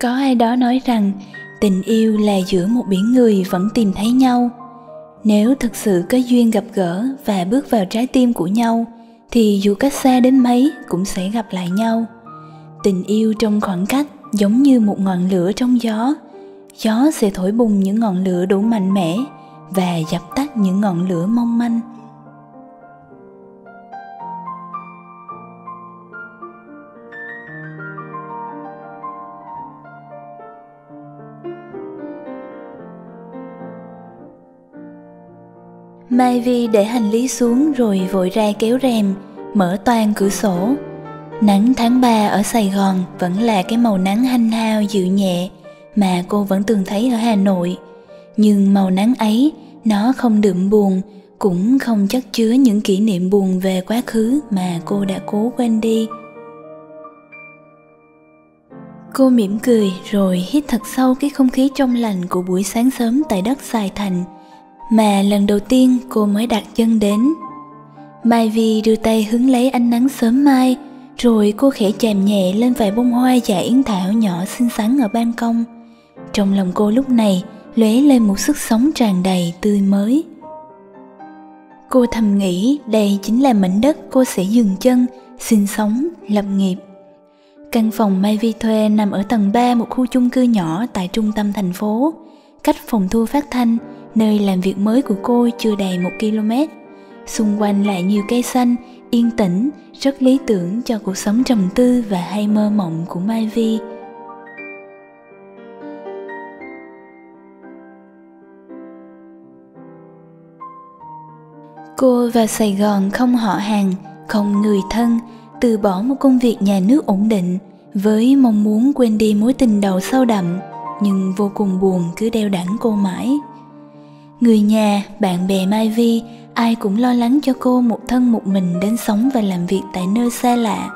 có ai đó nói rằng, tình yêu là giữa một biển người vẫn tìm thấy nhau. Nếu thực sự có duyên gặp gỡ và bước vào trái tim của nhau, thì dù cách xa đến mấy cũng sẽ gặp lại nhau. Tình yêu trong khoảng cách giống như một ngọn lửa trong gió. Gió sẽ thổi bùng những ngọn lửa đủ mạnh mẽ và dập tắt những ngọn lửa mong manh. Mai Vi để hành lý xuống rồi vội ra kéo rèm, mở toàn cửa sổ. Nắng tháng 3 ở Sài Gòn vẫn là cái màu nắng hanh hao dịu nhẹ mà cô vẫn từng thấy ở Hà Nội. Nhưng màu nắng ấy, nó không đượm buồn, cũng không chất chứa những kỷ niệm buồn về quá khứ mà cô đã cố quên đi. Cô mỉm cười rồi hít thật sâu cái không khí trong lành của buổi sáng sớm tại đất Sài Thành mà lần đầu tiên cô mới đặt chân đến. Mai Vi đưa tay hứng lấy ánh nắng sớm mai, rồi cô khẽ chạm nhẹ lên vài bông hoa dạ yến thảo nhỏ xinh xắn ở ban công. Trong lòng cô lúc này lóe lên một sức sống tràn đầy tươi mới. Cô thầm nghĩ đây chính là mảnh đất cô sẽ dừng chân, sinh sống, lập nghiệp. Căn phòng Mai Vi thuê nằm ở tầng 3 một khu chung cư nhỏ tại trung tâm thành phố, cách phòng thu phát thanh nơi làm việc mới của cô chưa đầy một km. Xung quanh lại nhiều cây xanh, yên tĩnh, rất lý tưởng cho cuộc sống trầm tư và hay mơ mộng của Mai Vi. Cô và Sài Gòn không họ hàng, không người thân, từ bỏ một công việc nhà nước ổn định với mong muốn quên đi mối tình đầu sâu đậm nhưng vô cùng buồn cứ đeo đẳng cô mãi Người nhà, bạn bè Mai Vi, ai cũng lo lắng cho cô một thân một mình đến sống và làm việc tại nơi xa lạ.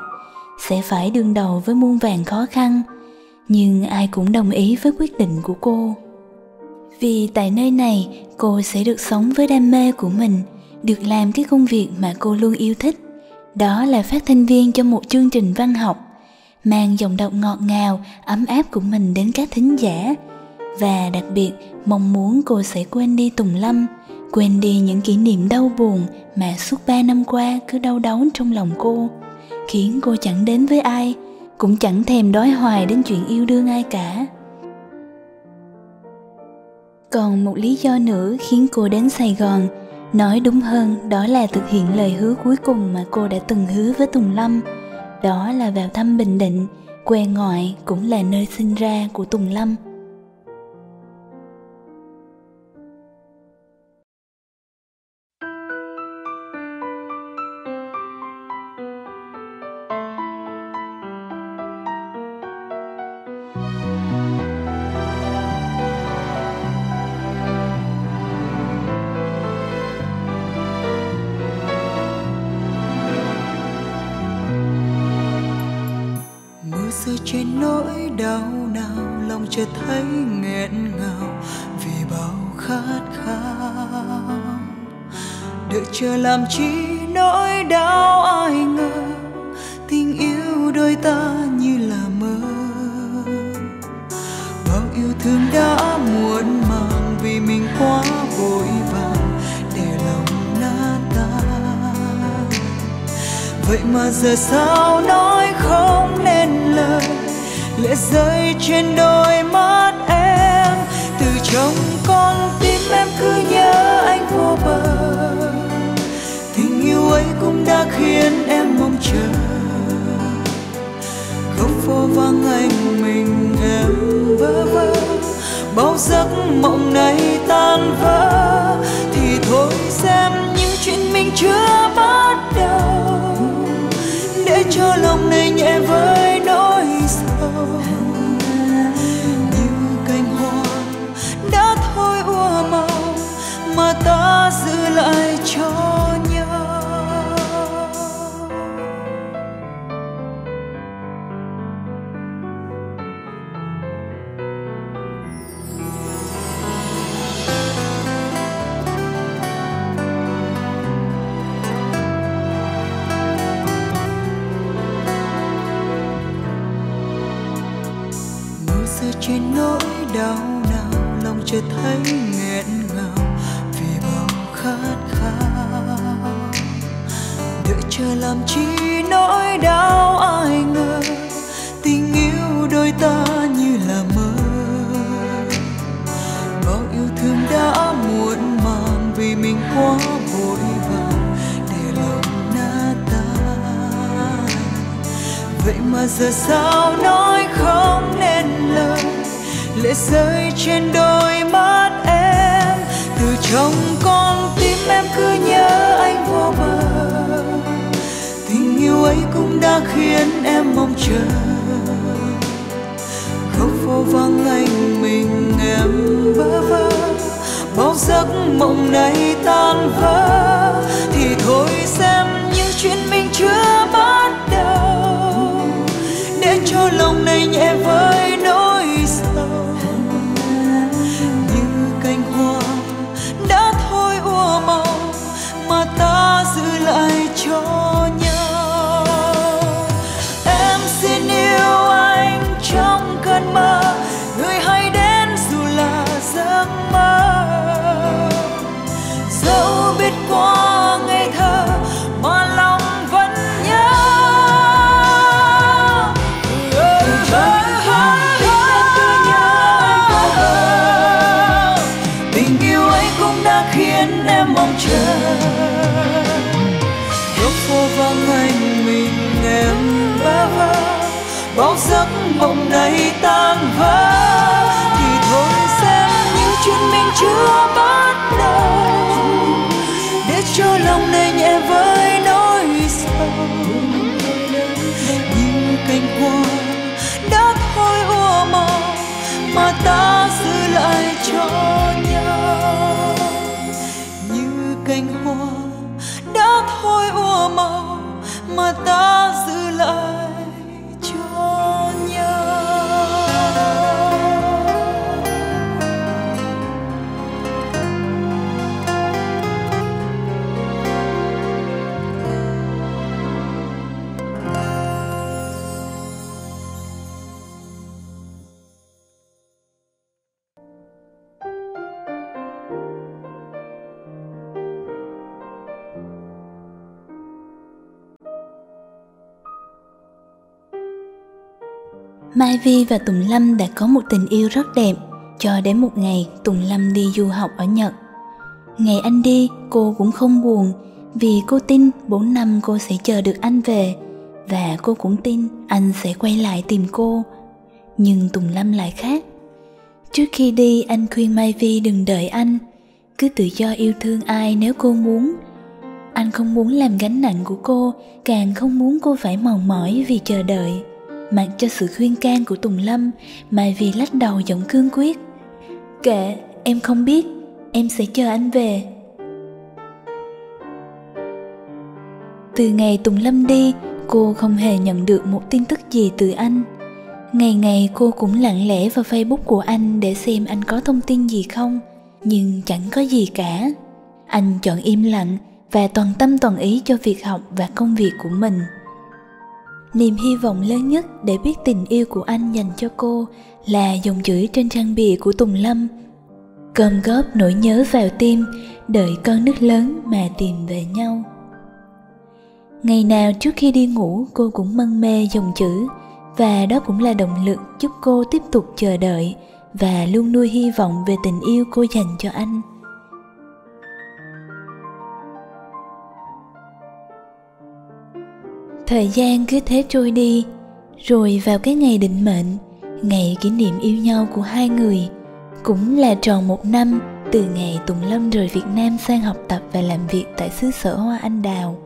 Sẽ phải đương đầu với muôn vàng khó khăn, nhưng ai cũng đồng ý với quyết định của cô. Vì tại nơi này, cô sẽ được sống với đam mê của mình, được làm cái công việc mà cô luôn yêu thích. Đó là phát thanh viên cho một chương trình văn học, mang dòng đọc ngọt ngào, ấm áp của mình đến các thính giả, và đặc biệt mong muốn cô sẽ quên đi Tùng Lâm, quên đi những kỷ niệm đau buồn mà suốt ba năm qua cứ đau đớn trong lòng cô, khiến cô chẳng đến với ai, cũng chẳng thèm đói hoài đến chuyện yêu đương ai cả. Còn một lý do nữa khiến cô đến Sài Gòn, nói đúng hơn đó là thực hiện lời hứa cuối cùng mà cô đã từng hứa với Tùng Lâm, đó là vào thăm Bình Định, quê ngoại cũng là nơi sinh ra của Tùng Lâm. Trên nỗi đau nào, lòng chợt thấy nghẹn ngào vì bao khát khao. Đợi chờ làm chi nỗi đau ai ngờ, tình yêu đôi ta như là mơ. Bao yêu thương đã muộn màng vì mình quá vội vàng để lòng nát tan. Vậy mà giờ sao nói không nên lời? Lệ rơi trên đôi mắt em. Từ trong con tim em cứ nhớ anh vô bờ. Tình yêu ấy cũng đã khiến em mong chờ. Không phô vang anh mình em vơ vơ. Bao giấc mộng này tan vỡ. lại cho nhau. Mưa rơi trên nỗi đau nào lòng chợt thấy làm chi nỗi đau ai ngờ. Tình yêu đôi ta như là mơ. Bao yêu thương đã muộn màng vì mình quá vội vàng để lòng na ta vậy mà giờ sao nói không nên lời? Lệ rơi trên đôi mắt em. Từ trong con tim em cứ nhớ anh vô bờ ấy cũng đã khiến em mong chờ. Khóc vô vắng anh mình em bơ vơ. Bao giấc mộng này tan vỡ. Thì thôi xem như chuyện mình chưa bắt đầu. Để cho lòng này nhẹ vơi. Mà ta Vi và Tùng Lâm đã có một tình yêu rất đẹp cho đến một ngày Tùng Lâm đi du học ở Nhật. Ngày anh đi, cô cũng không buồn vì cô tin 4 năm cô sẽ chờ được anh về và cô cũng tin anh sẽ quay lại tìm cô. Nhưng Tùng Lâm lại khác. Trước khi đi anh khuyên Mai Vi đừng đợi anh, cứ tự do yêu thương ai nếu cô muốn. Anh không muốn làm gánh nặng của cô, càng không muốn cô phải mòn mỏi vì chờ đợi. Mặc cho sự khuyên can của Tùng Lâm, Mai vì lắc đầu giọng cương quyết. Kệ, em không biết, em sẽ chờ anh về. Từ ngày Tùng Lâm đi, cô không hề nhận được một tin tức gì từ anh. Ngày ngày cô cũng lặng lẽ vào Facebook của anh để xem anh có thông tin gì không, nhưng chẳng có gì cả. Anh chọn im lặng và toàn tâm toàn ý cho việc học và công việc của mình. Niềm hy vọng lớn nhất để biết tình yêu của anh dành cho cô là dòng chữ trên trang bìa của Tùng Lâm. Cơm góp nỗi nhớ vào tim, đợi con nước lớn mà tìm về nhau. Ngày nào trước khi đi ngủ cô cũng mân mê dòng chữ và đó cũng là động lực giúp cô tiếp tục chờ đợi và luôn nuôi hy vọng về tình yêu cô dành cho anh. Thời gian cứ thế trôi đi, rồi vào cái ngày định mệnh, ngày kỷ niệm yêu nhau của hai người, cũng là tròn một năm từ ngày Tùng Lâm rời Việt Nam sang học tập và làm việc tại xứ sở hoa anh đào.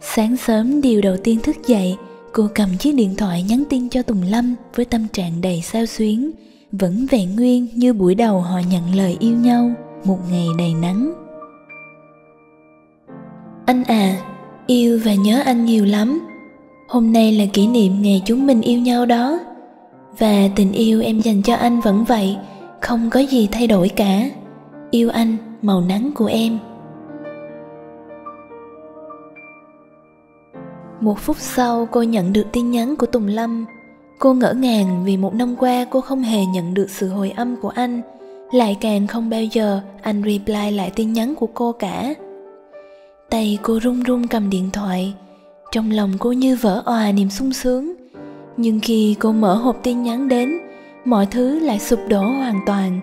Sáng sớm điều đầu tiên thức dậy, cô cầm chiếc điện thoại nhắn tin cho Tùng Lâm với tâm trạng đầy sao xuyến, vẫn vẹn nguyên như buổi đầu họ nhận lời yêu nhau, một ngày đầy nắng. Anh à, yêu và nhớ anh nhiều lắm. Hôm nay là kỷ niệm ngày chúng mình yêu nhau đó. Và tình yêu em dành cho anh vẫn vậy, không có gì thay đổi cả. Yêu anh, màu nắng của em. Một phút sau cô nhận được tin nhắn của Tùng Lâm. Cô ngỡ ngàng vì một năm qua cô không hề nhận được sự hồi âm của anh Lại càng không bao giờ anh reply lại tin nhắn của cô cả Tay cô run run cầm điện thoại trong lòng cô như vỡ òa niềm sung sướng. Nhưng khi cô mở hộp tin nhắn đến, Mọi thứ lại sụp đổ hoàn toàn.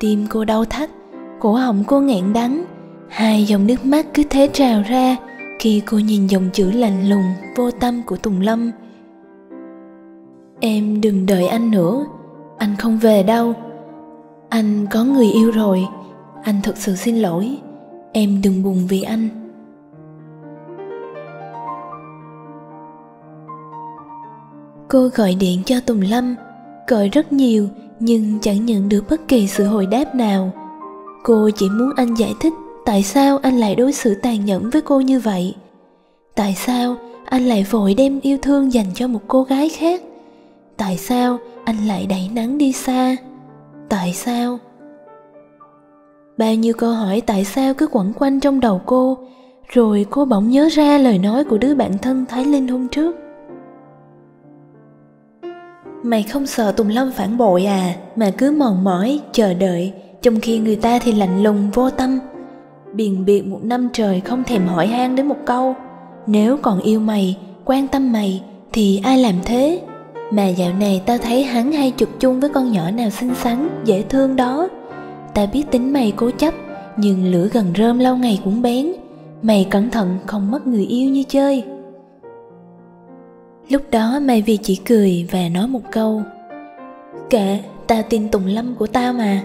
Tim cô đau thắt, Cổ họng cô nghẹn đắng. Hai dòng nước mắt cứ thế trào ra Khi cô nhìn dòng chữ lạnh lùng, Vô tâm của Tùng Lâm. Em đừng đợi anh nữa, Anh không về đâu. Anh có người yêu rồi, Anh thật sự xin lỗi. Em đừng buồn vì anh. Cô gọi điện cho Tùng Lâm. Gọi rất nhiều, Nhưng chẳng nhận được bất kỳ sự hồi đáp nào. Cô chỉ muốn anh giải thích Tại sao anh lại đối xử tàn nhẫn với cô như vậy. Tại sao anh lại vội đem yêu thương dành cho một cô gái khác? Tại sao anh lại đẩy nắng đi xa? Tại sao? Bao nhiêu câu hỏi tại sao cứ quẩn quanh trong đầu cô, rồi cô bỗng nhớ ra lời nói của đứa bạn thân thái linh hôm trước mày không sợ tùng lâm phản bội à? Mà cứ mòn mỏi chờ đợi. Trong khi người ta thì lạnh lùng vô tâm. Biền biệt một năm trời không thèm hỏi han đến một câu. Nếu còn yêu mày quan tâm mày thì ai làm thế? Mà dạo này tao thấy hắn hay chụp chung với con nhỏ nào xinh xắn, dễ thương đó. Ta biết tính mày cố chấp Nhưng lửa gần rơm lâu ngày cũng bén. Mày cẩn thận không mất người yêu như chơi. Lúc đó mày Vi chỉ cười và nói một câu Kệ, tao tin Tùng Lâm của tao mà.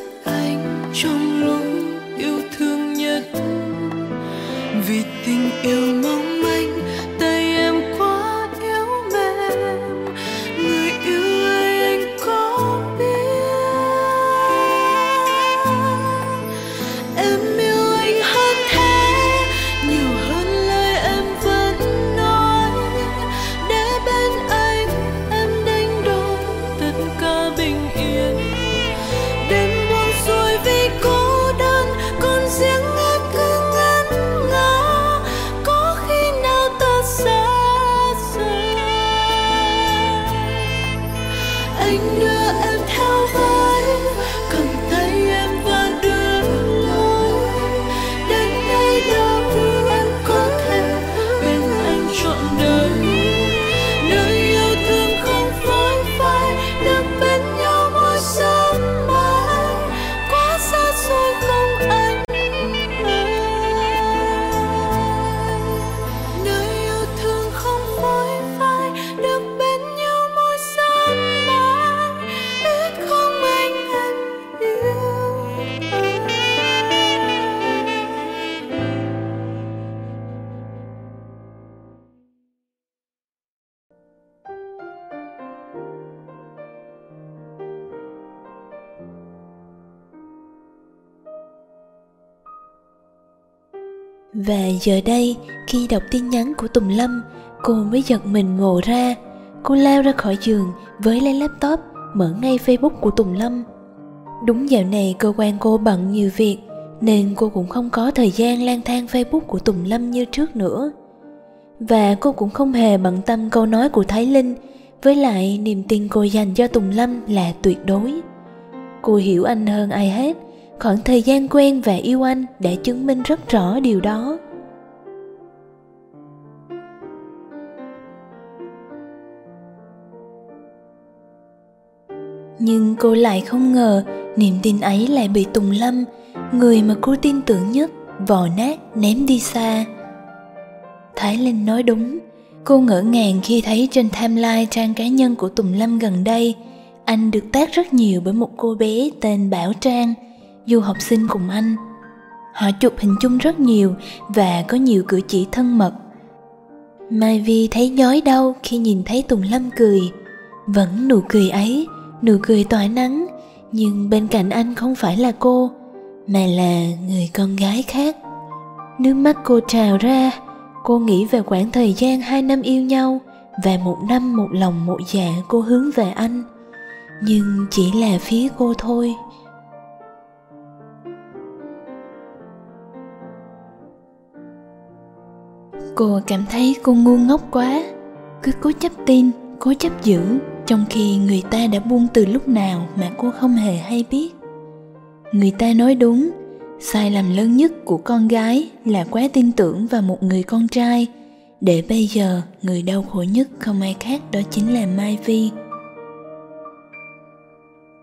mất anh trong lúc yêu thương nhất. Vì tình yêu mà Và giờ đây, khi đọc tin nhắn của Tùng Lâm, cô mới giật mình ngộ ra. Cô lao ra khỏi giường với lấy laptop, mở ngay Facebook của Tùng Lâm. Đúng dạo này cơ quan cô bận nhiều việc, nên cô cũng không có thời gian lang thang Facebook của Tùng Lâm như trước nữa. Và cô cũng không hề bận tâm câu nói của Thái Linh, với lại niềm tin cô dành cho Tùng Lâm là tuyệt đối. Cô hiểu anh hơn ai hết, khoảng thời gian quen và yêu anh đã chứng minh rất rõ điều đó. Nhưng cô lại không ngờ niềm tin ấy lại bị tùng lâm. Người mà cô tin tưởng nhất, vò nát, ném đi xa. Thái linh nói đúng, cô ngỡ ngàng khi thấy trên timeline trang cá nhân của tùng lâm gần đây. Anh được tác rất nhiều bởi một cô bé tên bảo trang du học sinh cùng anh. Họ chụp hình chung rất nhiều và có nhiều cử chỉ thân mật. Mai vi thấy nhói đau khi nhìn thấy tùng lâm cười. Vẫn nụ cười ấy, nụ cười tỏa nắng, nhưng bên cạnh anh không phải là cô, mà là người con gái khác. Nước mắt cô trào ra, cô nghĩ về khoảng thời gian hai năm yêu nhau và một năm một lòng một dạ cô hướng về anh. Nhưng chỉ là phía cô thôi. Cô cảm thấy cô ngu ngốc quá. Cứ cố chấp tin, cố chấp giữ, trong khi người ta đã buông từ lúc nào mà cô không hề hay biết. Người ta nói đúng, sai lầm lớn nhất của con gái là quá tin tưởng vào một người con trai. Để bây giờ, người đau khổ nhất không ai khác đó chính là mai vi.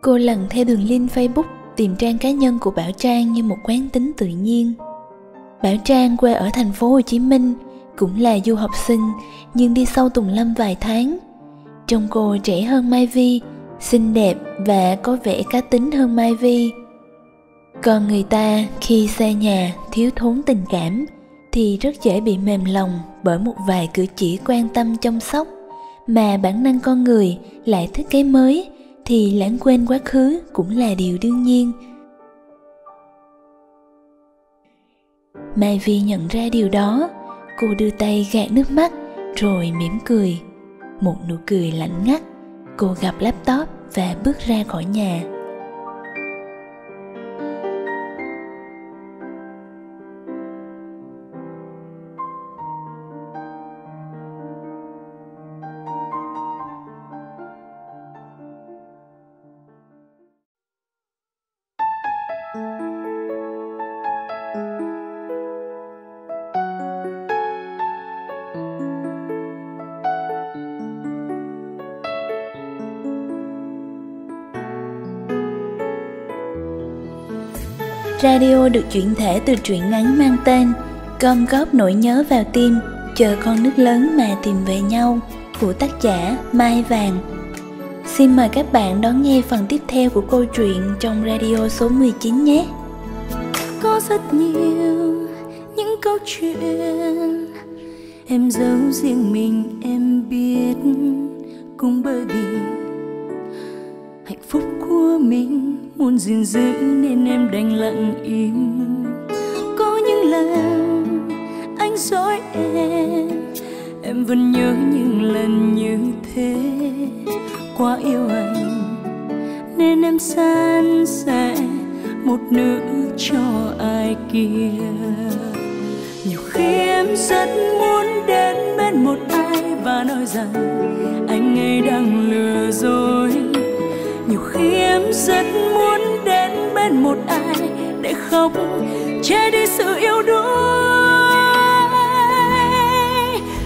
Cô lần theo đường link facebook tìm trang cá nhân của bảo trang như một quán tính tự nhiên. Bảo trang quê ở thành phố hồ chí minh cũng là du học sinh nhưng đi sau Tùng Lâm vài tháng. Trông cô trẻ hơn Mai Vi, xinh đẹp và có vẻ cá tính hơn Mai Vi. Còn người ta khi xa nhà thiếu thốn tình cảm thì rất dễ bị mềm lòng bởi một vài cử chỉ quan tâm chăm sóc mà bản năng con người lại thích cái mới thì lãng quên quá khứ cũng là điều đương nhiên mai vi nhận ra điều đó cô đưa tay gạt nước mắt, rồi mỉm cười. Một nụ cười lạnh ngắt, cô gặp laptop và bước ra khỏi nhà. Radio được chuyển thể từ truyện ngắn mang tên Gom góp nỗi nhớ vào tim, chờ con nước lớn mà tìm về nhau của tác giả Mai Vàng. Xin mời các bạn đón nghe phần tiếp theo của câu chuyện trong radio số 19 nhé. Có rất nhiều những câu chuyện em giấu riêng mình em biết cũng bởi vì hạnh phúc của mình muốn gìn giữ nên em đành lặng im. Có những lần anh dối em em vẫn nhớ những lần như thế. Quá yêu anh, nên em san sẻ một nữ cho ai kia. Nhiều khi em rất muốn đến bên một ai và nói rằng anh ấy đang lừa dối nhiều khi em rất muốn đến bên một ai để khóc che đi sự yêu đuối.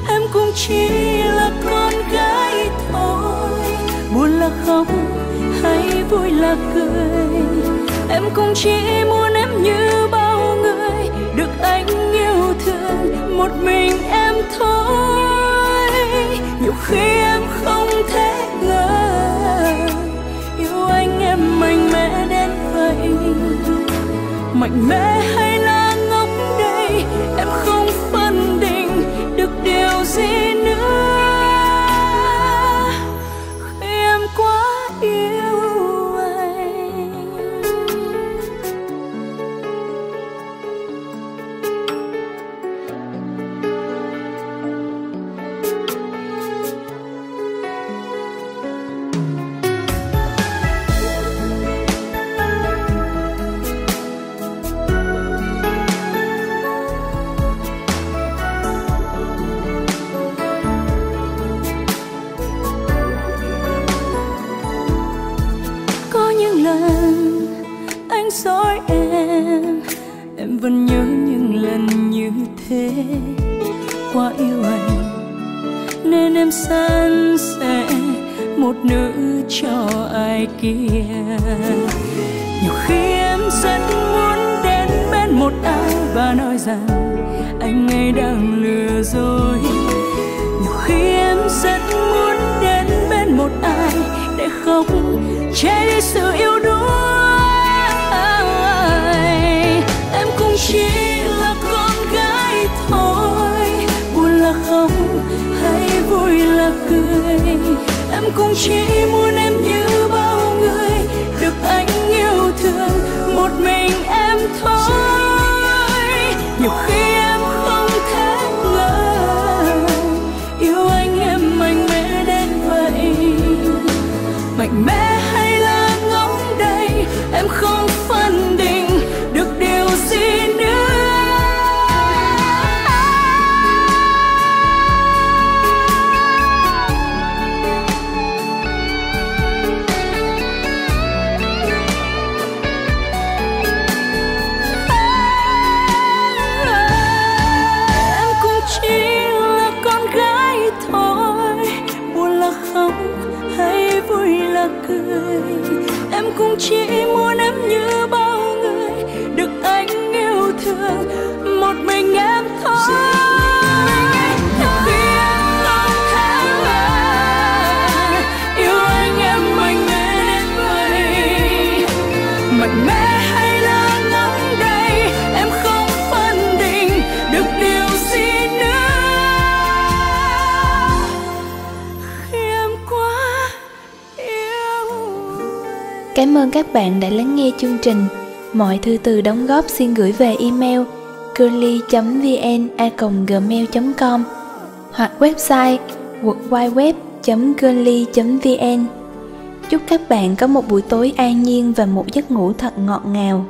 Em cũng chỉ là con gái thôi, buồn là khóc hay vui là cười. Em cũng chỉ muốn em như bao người, được anh yêu thương, một mình em thôi. Nhiều khi em không mạnh mẽ hay là ngốc đây em không phân định được điều gì. Vẫn nhớ những lần như thế. Quá yêu anh, nên em san sẻ một nữ cho ai kia. Nhiều khi em rất muốn đến bên một ai và nói rằng anh ấy đang lừa dối. Nhiều khi em rất muốn đến bên một ai để khóc che đi sự chỉ muốn Cảm ơn các bạn đã lắng nghe chương trình. Mọi thư từ đóng góp xin gửi về email curly.vn@gmail.com hoặc website www.curly.vn. Chúc các bạn có một buổi tối an nhiên và một giấc ngủ thật ngọt ngào.